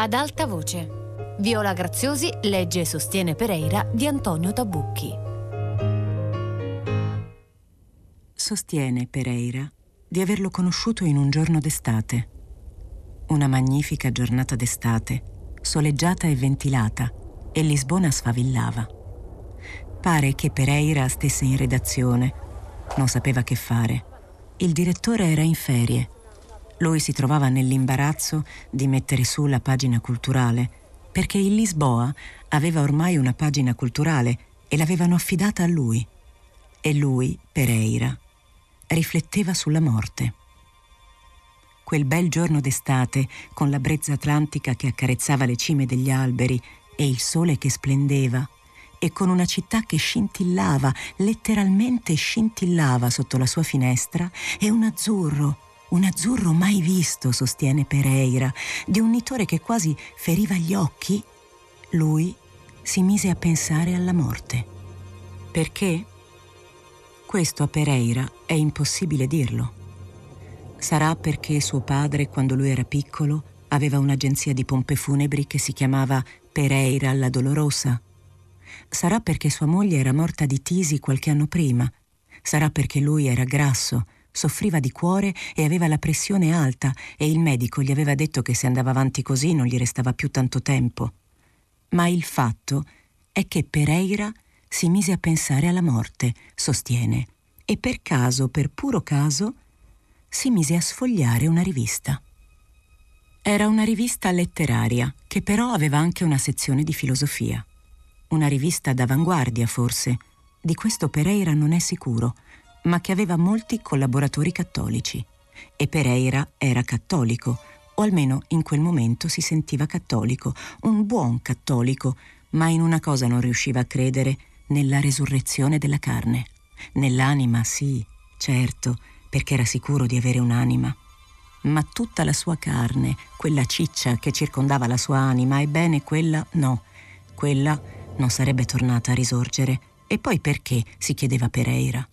ad alta voce. Viola Graziosi legge e sostiene Pereira di Antonio Tabucchi. Sostiene Pereira di averlo conosciuto in un giorno d'estate. Una magnifica giornata d'estate, soleggiata e ventilata, e Lisbona sfavillava. Pare che Pereira stesse in redazione. Non sapeva che fare. Il direttore era in ferie lui si trovava nell'imbarazzo di mettere su la pagina culturale, perché il Lisboa aveva ormai una pagina culturale e l'avevano affidata a lui. E lui, Pereira, rifletteva sulla morte. Quel bel giorno d'estate, con la brezza atlantica che accarezzava le cime degli alberi e il sole che splendeva, e con una città che scintillava, letteralmente scintillava sotto la sua finestra, e un azzurro un azzurro mai visto, sostiene Pereira, di un nitore che quasi feriva gli occhi, lui si mise a pensare alla morte. Perché? Questo a Pereira è impossibile dirlo. Sarà perché suo padre, quando lui era piccolo, aveva un'agenzia di pompe funebri che si chiamava Pereira la Dolorosa. Sarà perché sua moglie era morta di tisi qualche anno prima. Sarà perché lui era grasso soffriva di cuore e aveva la pressione alta e il medico gli aveva detto che se andava avanti così non gli restava più tanto tempo. Ma il fatto è che Pereira si mise a pensare alla morte, sostiene, e per caso, per puro caso, si mise a sfogliare una rivista. Era una rivista letteraria, che però aveva anche una sezione di filosofia. Una rivista d'avanguardia, forse. Di questo Pereira non è sicuro, ma che aveva molti collaboratori cattolici. E Pereira era cattolico, o almeno in quel momento si sentiva cattolico, un buon cattolico, ma in una cosa non riusciva a credere, nella resurrezione della carne. Nell'anima, sì, certo, perché era sicuro di avere un'anima. Ma tutta la sua carne, quella ciccia che circondava la sua anima, ebbene quella no, quella non sarebbe tornata a risorgere. E poi perché? si chiedeva Pereira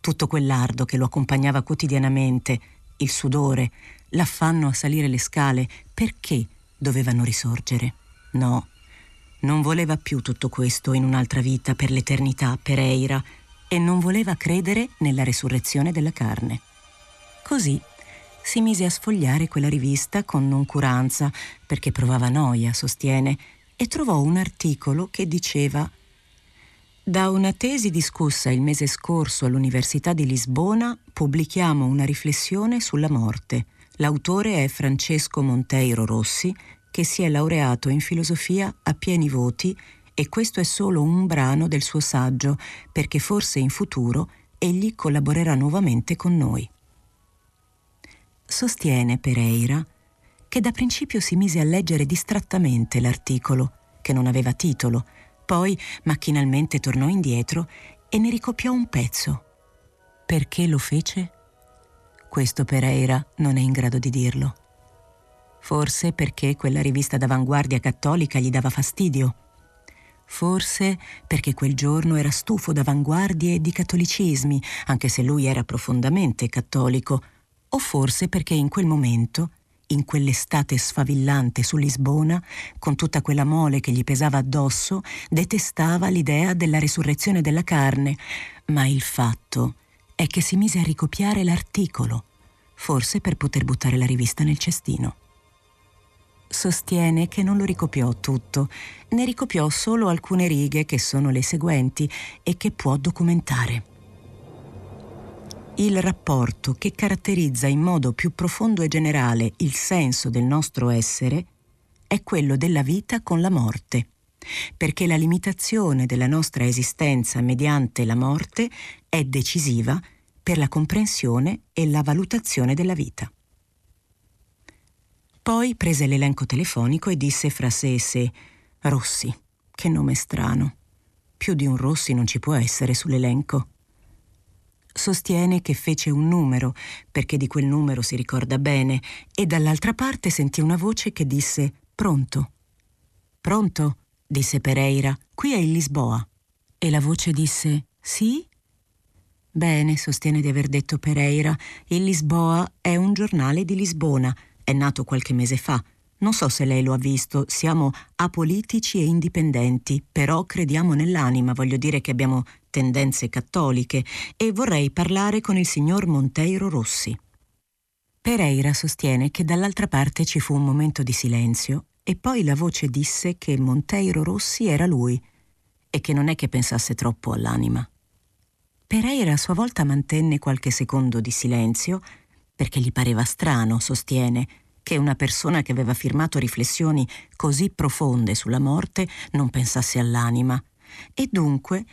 tutto quell'ardo che lo accompagnava quotidianamente, il sudore, l'affanno a salire le scale, perché dovevano risorgere? No, non voleva più tutto questo in un'altra vita per l'eternità, per Eira, e non voleva credere nella resurrezione della carne. Così si mise a sfogliare quella rivista con noncuranza, perché provava noia, sostiene, e trovò un articolo che diceva da una tesi discussa il mese scorso all'Università di Lisbona pubblichiamo una riflessione sulla morte. L'autore è Francesco Monteiro Rossi, che si è laureato in filosofia a pieni voti e questo è solo un brano del suo saggio, perché forse in futuro egli collaborerà nuovamente con noi. Sostiene Pereira che da principio si mise a leggere distrattamente l'articolo, che non aveva titolo, poi macchinalmente tornò indietro e ne ricopiò un pezzo. Perché lo fece? Questo Pereira non è in grado di dirlo. Forse perché quella rivista d'avanguardia cattolica gli dava fastidio. Forse perché quel giorno era stufo d'avanguardie e di cattolicismi, anche se lui era profondamente cattolico. O forse perché in quel momento in quell'estate sfavillante su Lisbona, con tutta quella mole che gli pesava addosso, detestava l'idea della risurrezione della carne, ma il fatto è che si mise a ricopiare l'articolo, forse per poter buttare la rivista nel cestino. Sostiene che non lo ricopiò tutto, ne ricopiò solo alcune righe che sono le seguenti e che può documentare il rapporto che caratterizza in modo più profondo e generale il senso del nostro essere è quello della vita con la morte, perché la limitazione della nostra esistenza mediante la morte è decisiva per la comprensione e la valutazione della vita. Poi prese l'elenco telefonico e disse fra sé e sé Rossi, che nome strano. Più di un Rossi non ci può essere sull'elenco sostiene che fece un numero, perché di quel numero si ricorda bene, e dall'altra parte sentì una voce che disse Pronto. Pronto? disse Pereira, qui è il Lisboa. E la voce disse Sì? Bene, sostiene di aver detto Pereira, il Lisboa è un giornale di Lisbona, è nato qualche mese fa, Non so se lei lo ha visto, siamo apolitici e indipendenti, però crediamo nell'anima, voglio dire che abbiamo tendenze cattoliche, e vorrei parlare con il signor Monteiro Rossi. Pereira sostiene che dall'altra parte ci fu un momento di silenzio e poi la voce disse che Monteiro Rossi era lui e che non è che pensasse troppo all'anima. Pereira a sua volta mantenne qualche secondo di silenzio perché gli pareva strano, sostiene, che una persona che aveva firmato riflessioni così profonde sulla morte non pensasse all'anima. E dunque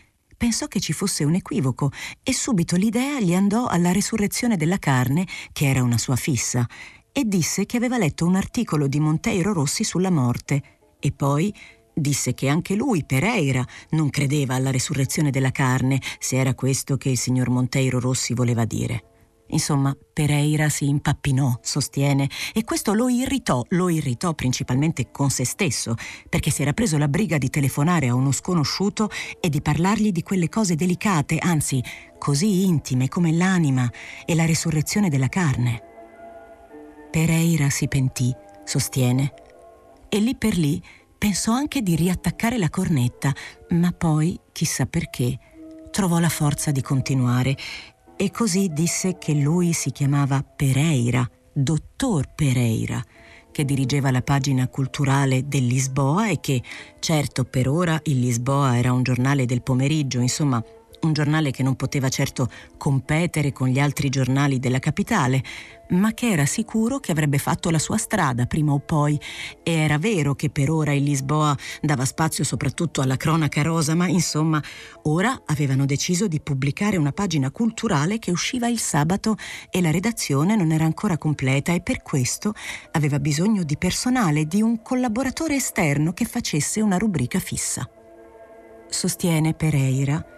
pensò che ci fosse un equivoco e subito l'idea gli andò alla resurrezione della carne, che era una sua fissa, e disse che aveva letto un articolo di Monteiro Rossi sulla morte. E poi disse che anche lui, Pereira, non credeva alla resurrezione della carne, se era questo che il signor Monteiro Rossi voleva dire. Insomma, Pereira si impappinò, sostiene, e questo lo irritò, lo irritò principalmente con se stesso, perché si era preso la briga di telefonare a uno sconosciuto e di parlargli di quelle cose delicate, anzi così intime come l'anima e la resurrezione della carne. Pereira si pentì, sostiene, e lì per lì pensò anche di riattaccare la cornetta, ma poi, chissà perché, trovò la forza di continuare e così disse che lui si chiamava Pereira, dottor Pereira, che dirigeva la pagina culturale del Lisboa e che, certo per ora il Lisboa era un giornale del pomeriggio, insomma un giornale che non poteva certo competere con gli altri giornali della capitale, ma che era sicuro che avrebbe fatto la sua strada prima o poi. E era vero che per ora il Lisboa dava spazio soprattutto alla cronaca rosa, ma insomma, ora avevano deciso di pubblicare una pagina culturale che usciva il sabato e la redazione non era ancora completa e per questo aveva bisogno di personale, di un collaboratore esterno che facesse una rubrica fissa. Sostiene Pereira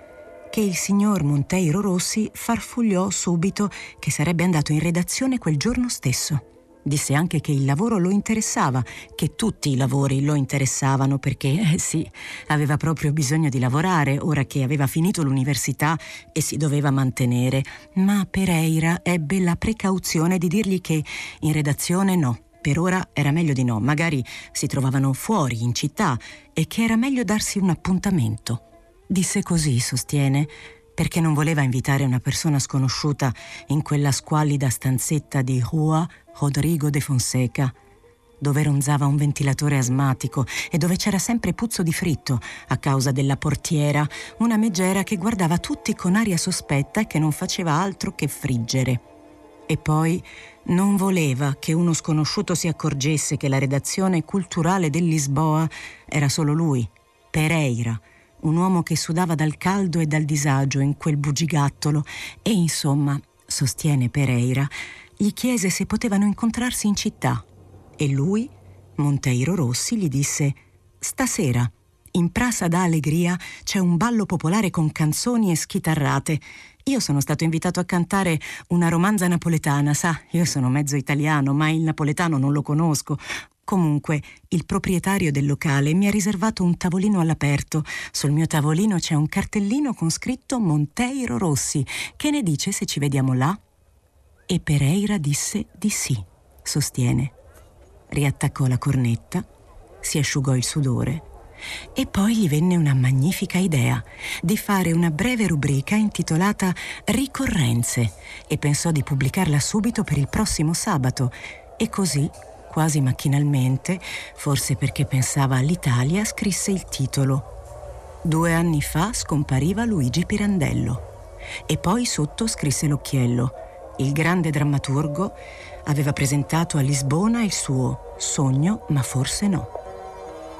che il signor Monteiro Rossi farfugliò subito che sarebbe andato in redazione quel giorno stesso. Disse anche che il lavoro lo interessava, che tutti i lavori lo interessavano perché, eh sì, aveva proprio bisogno di lavorare ora che aveva finito l'università e si doveva mantenere. Ma Pereira ebbe la precauzione di dirgli che in redazione no, per ora era meglio di no, magari si trovavano fuori, in città, e che era meglio darsi un appuntamento. Disse così, sostiene, perché non voleva invitare una persona sconosciuta in quella squallida stanzetta di Rua Rodrigo de Fonseca, dove ronzava un ventilatore asmatico e dove c'era sempre puzzo di fritto a causa della portiera, una megera che guardava tutti con aria sospetta e che non faceva altro che friggere. E poi non voleva che uno sconosciuto si accorgesse che la redazione culturale del Lisboa era solo lui, Pereira, un uomo che sudava dal caldo e dal disagio in quel bugigattolo e insomma, sostiene Pereira, gli chiese se potevano incontrarsi in città e lui, Monteiro Rossi, gli disse Stasera, in Prasa da Allegria c'è un ballo popolare con canzoni e schitarrate. Io sono stato invitato a cantare una romanza napoletana, sa, io sono mezzo italiano, ma il napoletano non lo conosco. Comunque, il proprietario del locale mi ha riservato un tavolino all'aperto. Sul mio tavolino c'è un cartellino con scritto Monteiro Rossi. Che ne dice se ci vediamo là? E Pereira disse di sì, sostiene. Riattaccò la cornetta, si asciugò il sudore e poi gli venne una magnifica idea di fare una breve rubrica intitolata Ricorrenze e pensò di pubblicarla subito per il prossimo sabato e così quasi macchinalmente, forse perché pensava all'Italia, scrisse il titolo. Due anni fa scompariva Luigi Pirandello. E poi sotto scrisse l'occhiello. Il grande drammaturgo aveva presentato a Lisbona il suo Sogno, ma forse no.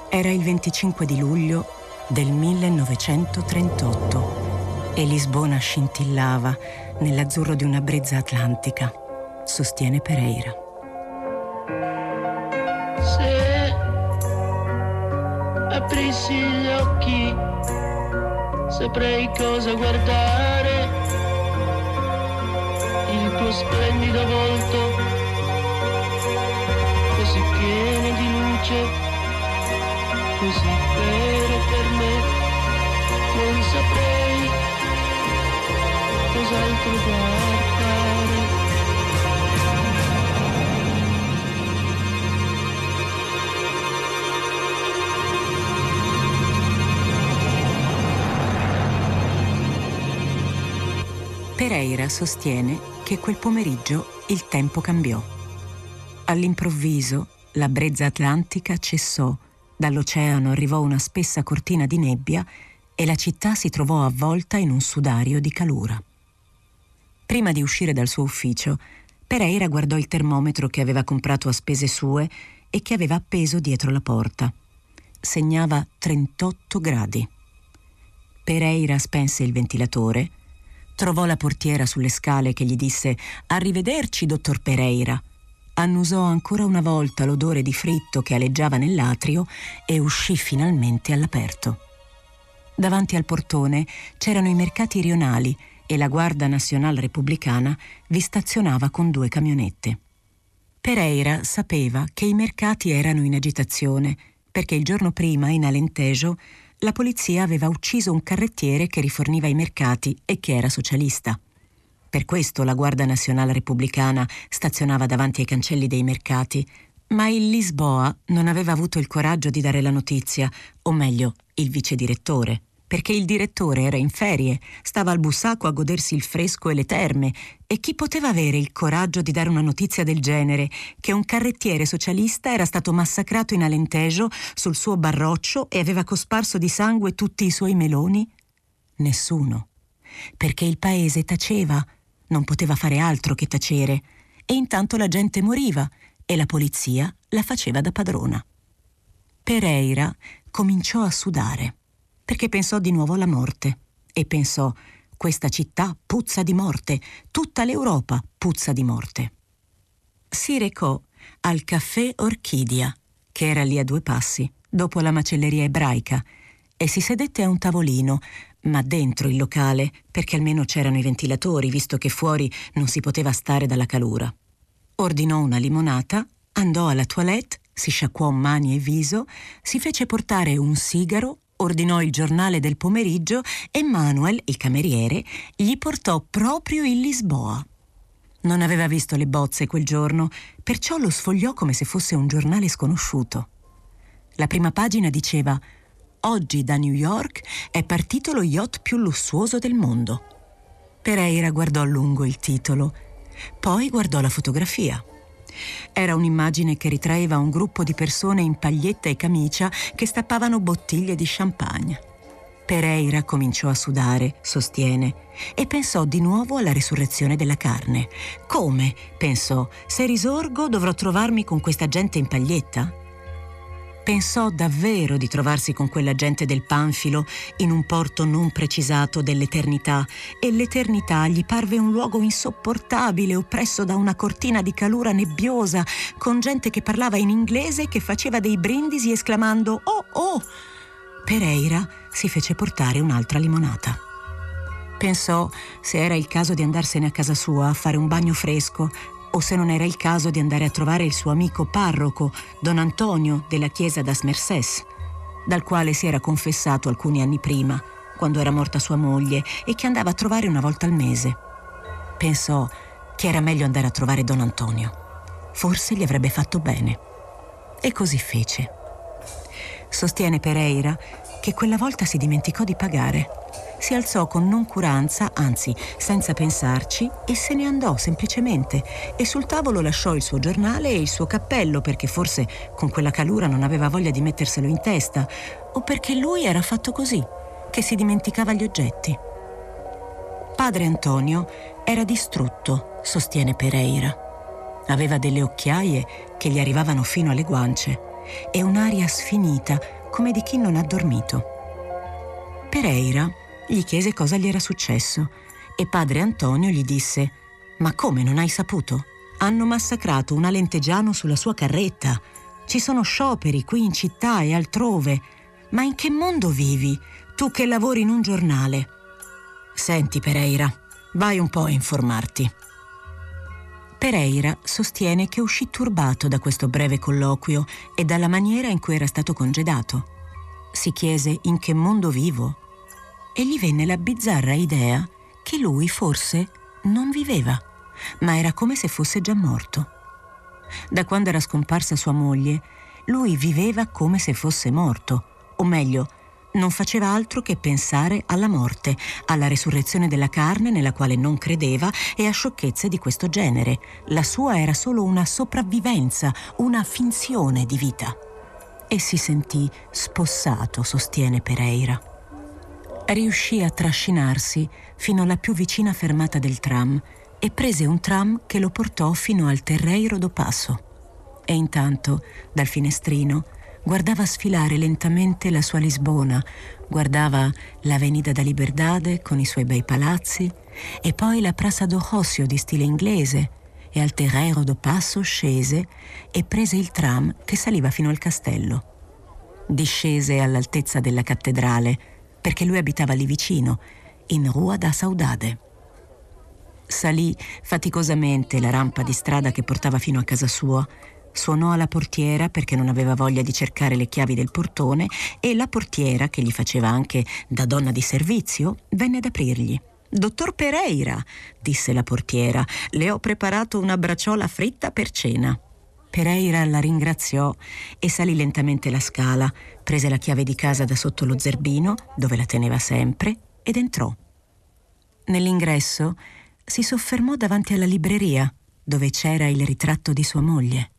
Era il 25 di luglio del 1938 e Lisbona scintillava nell'azzurro di una brezza atlantica, sostiene Pereira. Aprissi gli occhi, saprei cosa guardare. Il tuo splendido volto, così pieno di luce, così vero per me, non saprei cos'altro guardare. Pereira sostiene che quel pomeriggio il tempo cambiò. All'improvviso la brezza atlantica cessò, dall'oceano arrivò una spessa cortina di nebbia e la città si trovò avvolta in un sudario di calura. Prima di uscire dal suo ufficio, Pereira guardò il termometro che aveva comprato a spese sue e che aveva appeso dietro la porta. Segnava 38 gradi. Pereira spense il ventilatore, trovò la portiera sulle scale che gli disse Arrivederci, dottor Pereira. Annusò ancora una volta l'odore di fritto che aleggiava nell'atrio e uscì finalmente all'aperto. Davanti al portone c'erano i mercati rionali e la Guardia Nazionale Repubblicana vi stazionava con due camionette. Pereira sapeva che i mercati erano in agitazione perché il giorno prima in Alentejo la polizia aveva ucciso un carrettiere che riforniva i mercati e che era socialista. Per questo la Guardia Nazionale Repubblicana stazionava davanti ai cancelli dei mercati, ma il Lisboa non aveva avuto il coraggio di dare la notizia, o meglio, il vice direttore perché il direttore era in ferie, stava al Bussaco a godersi il fresco e le terme, e chi poteva avere il coraggio di dare una notizia del genere, che un carrettiere socialista era stato massacrato in Alentejo sul suo barroccio e aveva cosparso di sangue tutti i suoi meloni? Nessuno, perché il paese taceva, non poteva fare altro che tacere, e intanto la gente moriva e la polizia la faceva da padrona. Pereira cominciò a sudare perché pensò di nuovo alla morte e pensò questa città puzza di morte, tutta l'Europa puzza di morte. Si recò al caffè Orchidia, che era lì a due passi, dopo la macelleria ebraica, e si sedette a un tavolino, ma dentro il locale, perché almeno c'erano i ventilatori, visto che fuori non si poteva stare dalla calura. Ordinò una limonata, andò alla toilette, si sciacquò mani e viso, si fece portare un sigaro ordinò il giornale del pomeriggio e Manuel, il cameriere, gli portò proprio il Lisboa. Non aveva visto le bozze quel giorno, perciò lo sfogliò come se fosse un giornale sconosciuto. La prima pagina diceva Oggi da New York è partito lo yacht più lussuoso del mondo. Pereira guardò a lungo il titolo, poi guardò la fotografia. Era un'immagine che ritraeva un gruppo di persone in paglietta e camicia che stappavano bottiglie di champagne. Pereira cominciò a sudare, sostiene, e pensò di nuovo alla risurrezione della carne. Come? pensò, se risorgo dovrò trovarmi con questa gente in paglietta? Pensò davvero di trovarsi con quella gente del Panfilo in un porto non precisato dell'eternità e l'eternità gli parve un luogo insopportabile oppresso da una cortina di calura nebbiosa con gente che parlava in inglese e che faceva dei brindisi esclamando Oh oh! Pereira si fece portare un'altra limonata. Pensò se era il caso di andarsene a casa sua a fare un bagno fresco o se non era il caso di andare a trovare il suo amico parroco, don Antonio della chiesa das Mercés, dal quale si era confessato alcuni anni prima, quando era morta sua moglie e che andava a trovare una volta al mese. Pensò che era meglio andare a trovare don Antonio. Forse gli avrebbe fatto bene. E così fece. Sostiene Pereira che quella volta si dimenticò di pagare si alzò con noncuranza, anzi senza pensarci, e se ne andò semplicemente e sul tavolo lasciò il suo giornale e il suo cappello perché forse con quella calura non aveva voglia di metterselo in testa o perché lui era fatto così, che si dimenticava gli oggetti. Padre Antonio era distrutto, sostiene Pereira. Aveva delle occhiaie che gli arrivavano fino alle guance e un'aria sfinita come di chi non ha dormito. Pereira gli chiese cosa gli era successo e padre Antonio gli disse Ma come non hai saputo? Hanno massacrato un alentegiano sulla sua carretta. Ci sono scioperi qui in città e altrove. Ma in che mondo vivi, tu che lavori in un giornale? Senti, Pereira, vai un po' a informarti. Pereira sostiene che uscì turbato da questo breve colloquio e dalla maniera in cui era stato congedato. Si chiese in che mondo vivo e gli venne la bizzarra idea che lui forse non viveva, ma era come se fosse già morto. Da quando era scomparsa sua moglie, lui viveva come se fosse morto, o meglio, non faceva altro che pensare alla morte, alla resurrezione della carne nella quale non credeva e a sciocchezze di questo genere. La sua era solo una sopravvivenza, una finzione di vita. E si sentì spossato, sostiene Pereira. Riuscì a trascinarsi fino alla più vicina fermata del tram e prese un tram che lo portò fino al Terreiro do Passo. E intanto, dal finestrino, guardava sfilare lentamente la sua Lisbona, guardava l'Avenida da Liberdade con i suoi bei palazzi e poi la Praça do Rossio di stile inglese e al Terreiro do Passo scese e prese il tram che saliva fino al castello. Discese all'altezza della cattedrale perché lui abitava lì vicino, in Rua da Saudade. Salì faticosamente la rampa di strada che portava fino a casa sua Suonò alla portiera perché non aveva voglia di cercare le chiavi del portone e la portiera, che gli faceva anche da donna di servizio, venne ad aprirgli. Dottor Pereira, disse la portiera, le ho preparato una bracciola fritta per cena. Pereira la ringraziò e salì lentamente la scala, prese la chiave di casa da sotto lo zerbino, dove la teneva sempre, ed entrò. Nell'ingresso si soffermò davanti alla libreria, dove c'era il ritratto di sua moglie.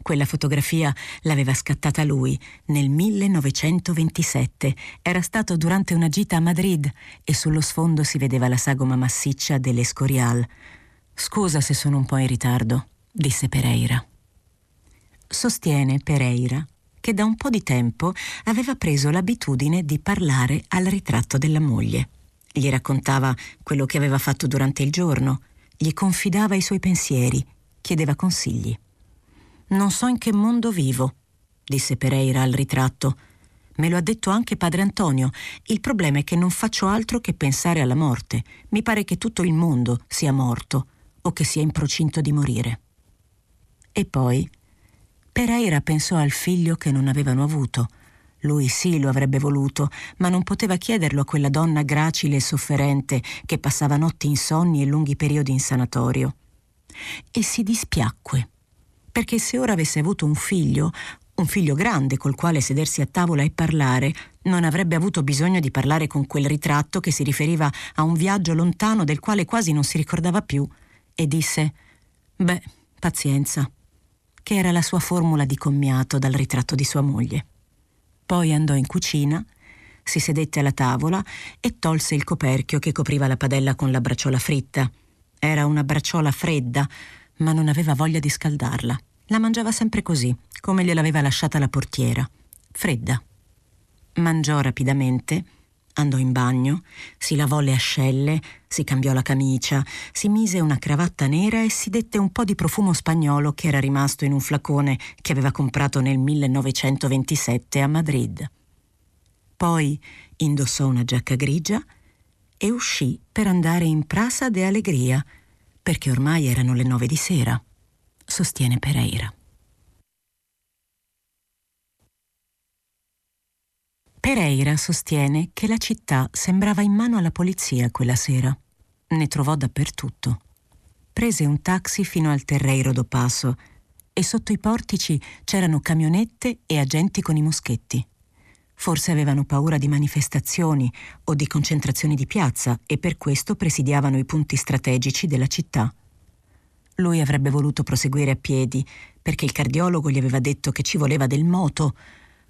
Quella fotografia l'aveva scattata lui nel 1927. Era stato durante una gita a Madrid e sullo sfondo si vedeva la sagoma massiccia dell'Escorial. Scusa se sono un po' in ritardo, disse Pereira. Sostiene Pereira che da un po' di tempo aveva preso l'abitudine di parlare al ritratto della moglie. Gli raccontava quello che aveva fatto durante il giorno, gli confidava i suoi pensieri, chiedeva consigli. Non so in che mondo vivo, disse Pereira al ritratto. Me lo ha detto anche padre Antonio. Il problema è che non faccio altro che pensare alla morte. Mi pare che tutto il mondo sia morto o che sia in procinto di morire. E poi Pereira pensò al figlio che non avevano avuto. Lui sì lo avrebbe voluto, ma non poteva chiederlo a quella donna gracile e sofferente che passava notti insonni e lunghi periodi in sanatorio. E si dispiacque perché se ora avesse avuto un figlio, un figlio grande col quale sedersi a tavola e parlare, non avrebbe avuto bisogno di parlare con quel ritratto che si riferiva a un viaggio lontano del quale quasi non si ricordava più, e disse Beh, pazienza, che era la sua formula di commiato dal ritratto di sua moglie. Poi andò in cucina, si sedette alla tavola e tolse il coperchio che copriva la padella con la bracciola fritta. Era una bracciola fredda, ma non aveva voglia di scaldarla. La mangiava sempre così, come gliel'aveva lasciata la portiera, fredda. Mangiò rapidamente, andò in bagno, si lavò le ascelle, si cambiò la camicia, si mise una cravatta nera e si dette un po' di profumo spagnolo che era rimasto in un flacone che aveva comprato nel 1927 a Madrid. Poi indossò una giacca grigia e uscì per andare in Praça de Alegria, perché ormai erano le nove di sera, sostiene Pereira. Pereira sostiene che la città sembrava in mano alla polizia quella sera. Ne trovò dappertutto. Prese un taxi fino al Terreiro do Passo e sotto i portici c'erano camionette e agenti con i moschetti. Forse avevano paura di manifestazioni o di concentrazioni di piazza e per questo presidiavano i punti strategici della città. Lui avrebbe voluto proseguire a piedi perché il cardiologo gli aveva detto che ci voleva del moto,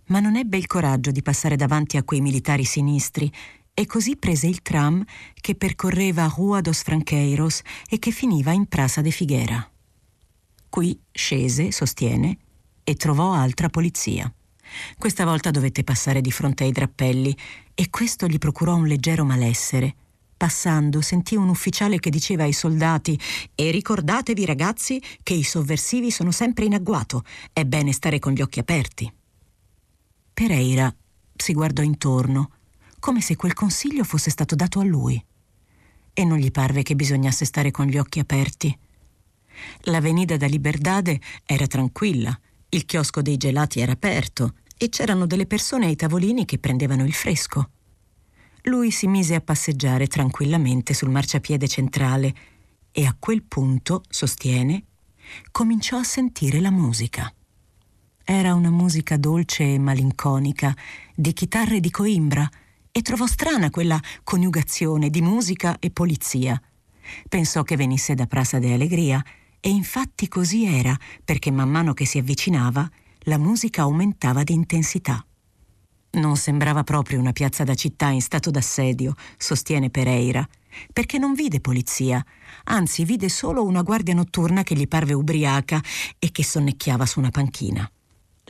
ma non ebbe il coraggio di passare davanti a quei militari sinistri e così prese il tram che percorreva Rua dos Franqueiros e che finiva in Praça de Figuera. Qui scese, sostiene, e trovò altra polizia. Questa volta dovette passare di fronte ai drappelli e questo gli procurò un leggero malessere. Passando sentì un ufficiale che diceva ai soldati E ricordatevi ragazzi che i sovversivi sono sempre in agguato, è bene stare con gli occhi aperti. Pereira si guardò intorno, come se quel consiglio fosse stato dato a lui. E non gli parve che bisognasse stare con gli occhi aperti. L'avenida da Liberdade era tranquilla, il chiosco dei gelati era aperto e c'erano delle persone ai tavolini che prendevano il fresco. Lui si mise a passeggiare tranquillamente sul marciapiede centrale e a quel punto, sostiene, cominciò a sentire la musica. Era una musica dolce e malinconica, di chitarre di Coimbra, e trovò strana quella coniugazione di musica e polizia. Pensò che venisse da Prasa de Alegria, e infatti così era, perché man mano che si avvicinava, la musica aumentava di intensità. Non sembrava proprio una piazza da città in stato d'assedio, sostiene Pereira, perché non vide polizia, anzi vide solo una guardia notturna che gli parve ubriaca e che sonnecchiava su una panchina.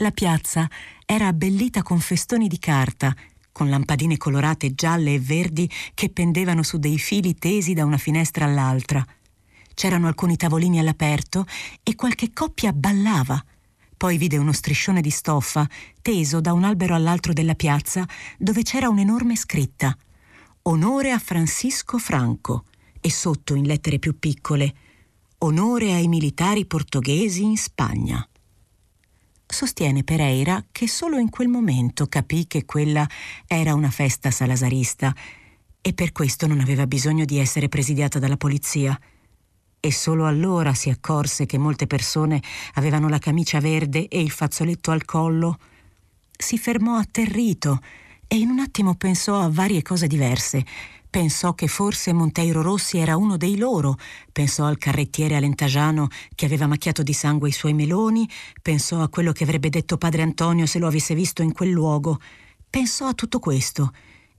La piazza era abbellita con festoni di carta, con lampadine colorate gialle e verdi che pendevano su dei fili tesi da una finestra all'altra. C'erano alcuni tavolini all'aperto e qualche coppia ballava. Poi vide uno striscione di stoffa teso da un albero all'altro della piazza dove c'era un'enorme scritta Onore a Francisco Franco e sotto in lettere più piccole Onore ai militari portoghesi in Spagna. Sostiene Pereira che solo in quel momento capì che quella era una festa salasarista e per questo non aveva bisogno di essere presidiata dalla polizia. E solo allora si accorse che molte persone avevano la camicia verde e il fazzoletto al collo. Si fermò atterrito e in un attimo pensò a varie cose diverse. Pensò che forse Monteiro Rossi era uno dei loro, pensò al carrettiere alentagiano che aveva macchiato di sangue i suoi meloni, pensò a quello che avrebbe detto padre Antonio se lo avesse visto in quel luogo, pensò a tutto questo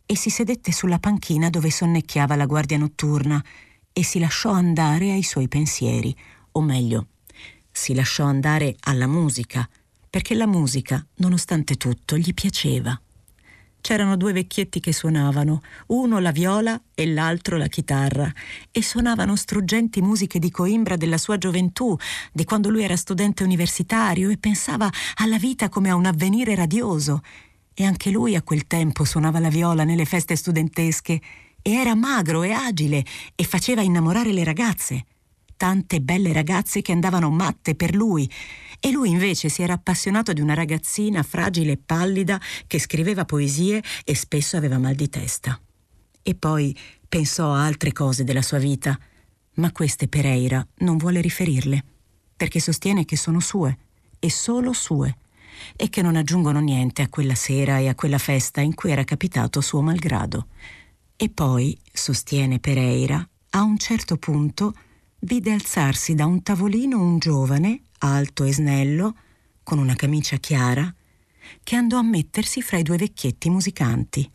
e si sedette sulla panchina dove sonnecchiava la guardia notturna e si lasciò andare ai suoi pensieri, o meglio, si lasciò andare alla musica, perché la musica, nonostante tutto, gli piaceva c'erano due vecchietti che suonavano, uno la viola e l'altro la chitarra, e suonavano struggenti musiche di Coimbra della sua gioventù, di quando lui era studente universitario e pensava alla vita come a un avvenire radioso. E anche lui a quel tempo suonava la viola nelle feste studentesche e era magro e agile e faceva innamorare le ragazze. Tante belle ragazze che andavano matte per lui e lui invece si era appassionato di una ragazzina fragile e pallida che scriveva poesie e spesso aveva mal di testa. E poi pensò a altre cose della sua vita, ma queste Pereira non vuole riferirle, perché sostiene che sono sue, e solo sue, e che non aggiungono niente a quella sera e a quella festa in cui era capitato suo malgrado. E poi, sostiene Pereira, a un certo punto vide alzarsi da un tavolino un giovane alto e snello, con una camicia chiara, che andò a mettersi fra i due vecchietti musicanti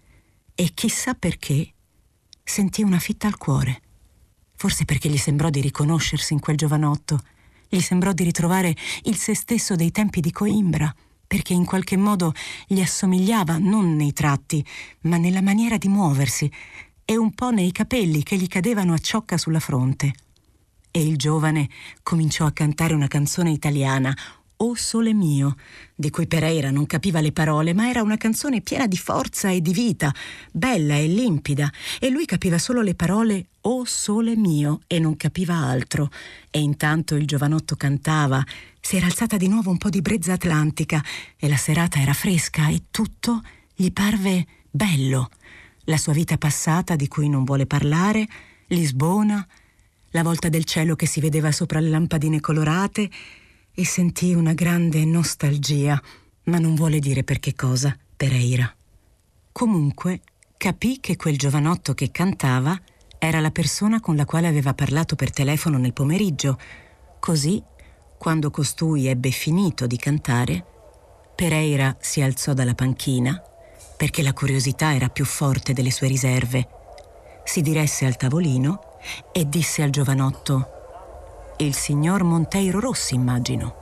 e chissà perché sentì una fitta al cuore. Forse perché gli sembrò di riconoscersi in quel giovanotto, gli sembrò di ritrovare il se stesso dei tempi di Coimbra, perché in qualche modo gli assomigliava non nei tratti, ma nella maniera di muoversi e un po' nei capelli che gli cadevano a ciocca sulla fronte e il giovane cominciò a cantare una canzone italiana, O Sole mio, di cui Pereira non capiva le parole, ma era una canzone piena di forza e di vita, bella e limpida, e lui capiva solo le parole O Sole mio e non capiva altro. E intanto il giovanotto cantava, si era alzata di nuovo un po' di brezza atlantica e la serata era fresca e tutto gli parve bello. La sua vita passata di cui non vuole parlare, Lisbona, la volta del cielo che si vedeva sopra le lampadine colorate e sentì una grande nostalgia, ma non vuole dire per che cosa, Pereira. Comunque capì che quel giovanotto che cantava era la persona con la quale aveva parlato per telefono nel pomeriggio. Così, quando costui ebbe finito di cantare, Pereira si alzò dalla panchina perché la curiosità era più forte delle sue riserve. Si diresse al tavolino e disse al giovanotto Il signor Monteiro Rossi, immagino.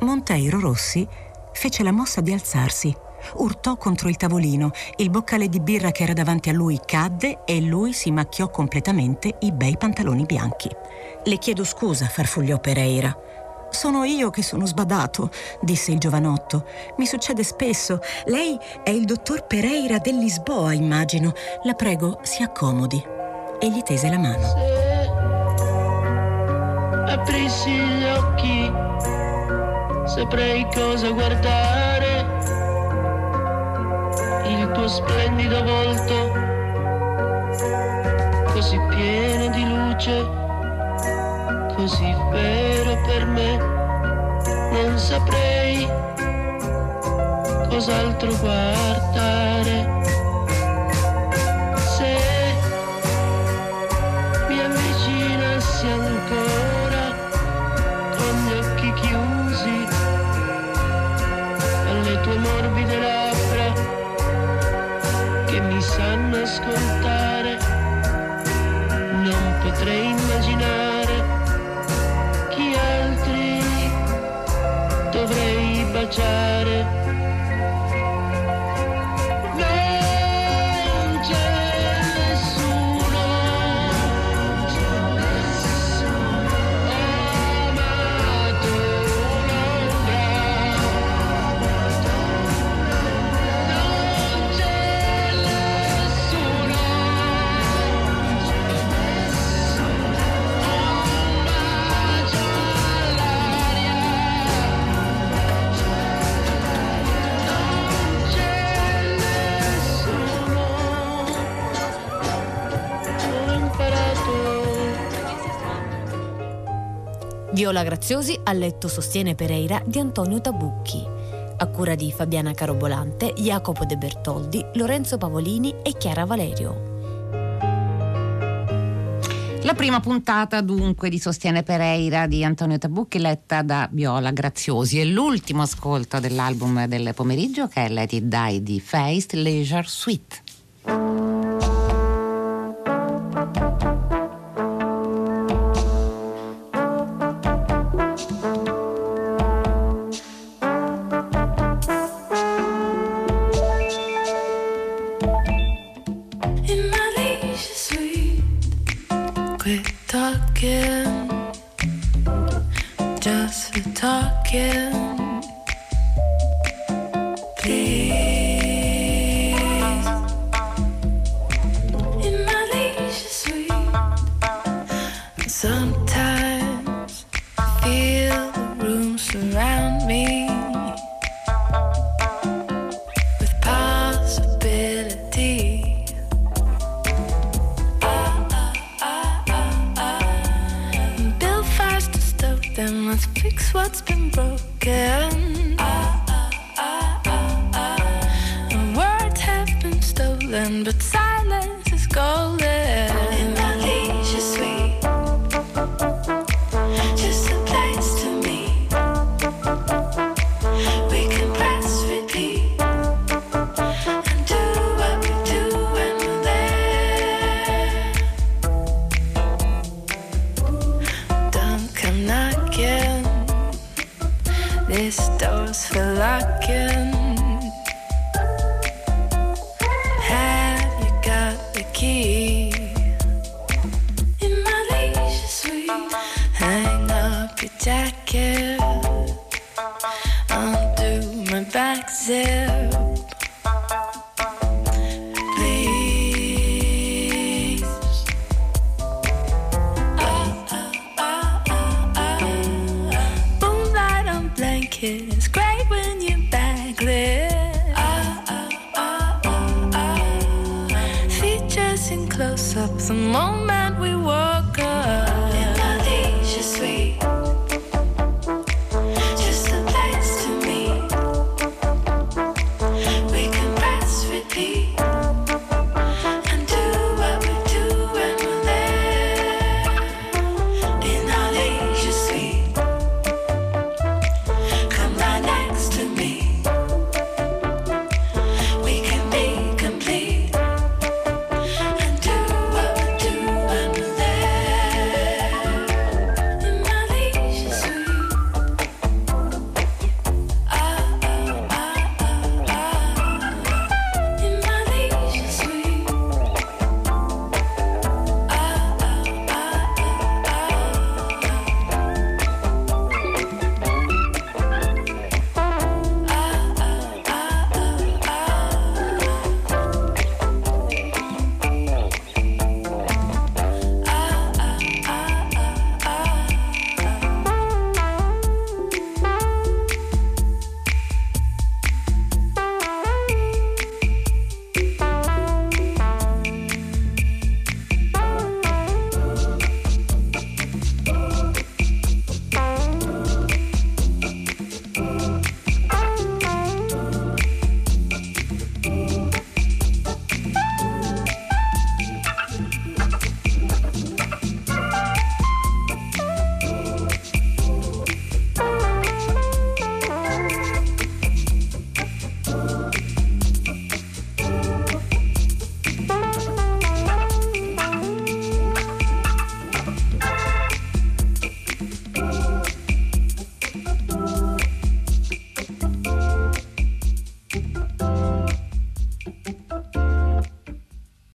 Monteiro Rossi fece la mossa di alzarsi, urtò contro il tavolino, il boccale di birra che era davanti a lui cadde e lui si macchiò completamente i bei pantaloni bianchi. Le chiedo scusa, farfugliò Pereira. Sono io che sono sbadato, disse il giovanotto. Mi succede spesso. Lei è il dottor Pereira del Lisboa, immagino. La prego, si accomodi e gli tese la mano. Se aprissi gli occhi, saprei cosa guardare. Il tuo splendido volto, così pieno di luce, così vero per me. Non saprei cos'altro guardare. Let's go. Viola Graziosi a letto sostiene Pereira di Antonio Tabucchi. A cura di Fabiana Carobolante, Jacopo De Bertoldi, Lorenzo Pavolini e Chiara Valerio. La prima puntata dunque di Sostiene Pereira di Antonio Tabucchi letta da Viola Graziosi e l'ultimo ascolto dell'album del pomeriggio che è Let It Die di Feist Leisure Suite.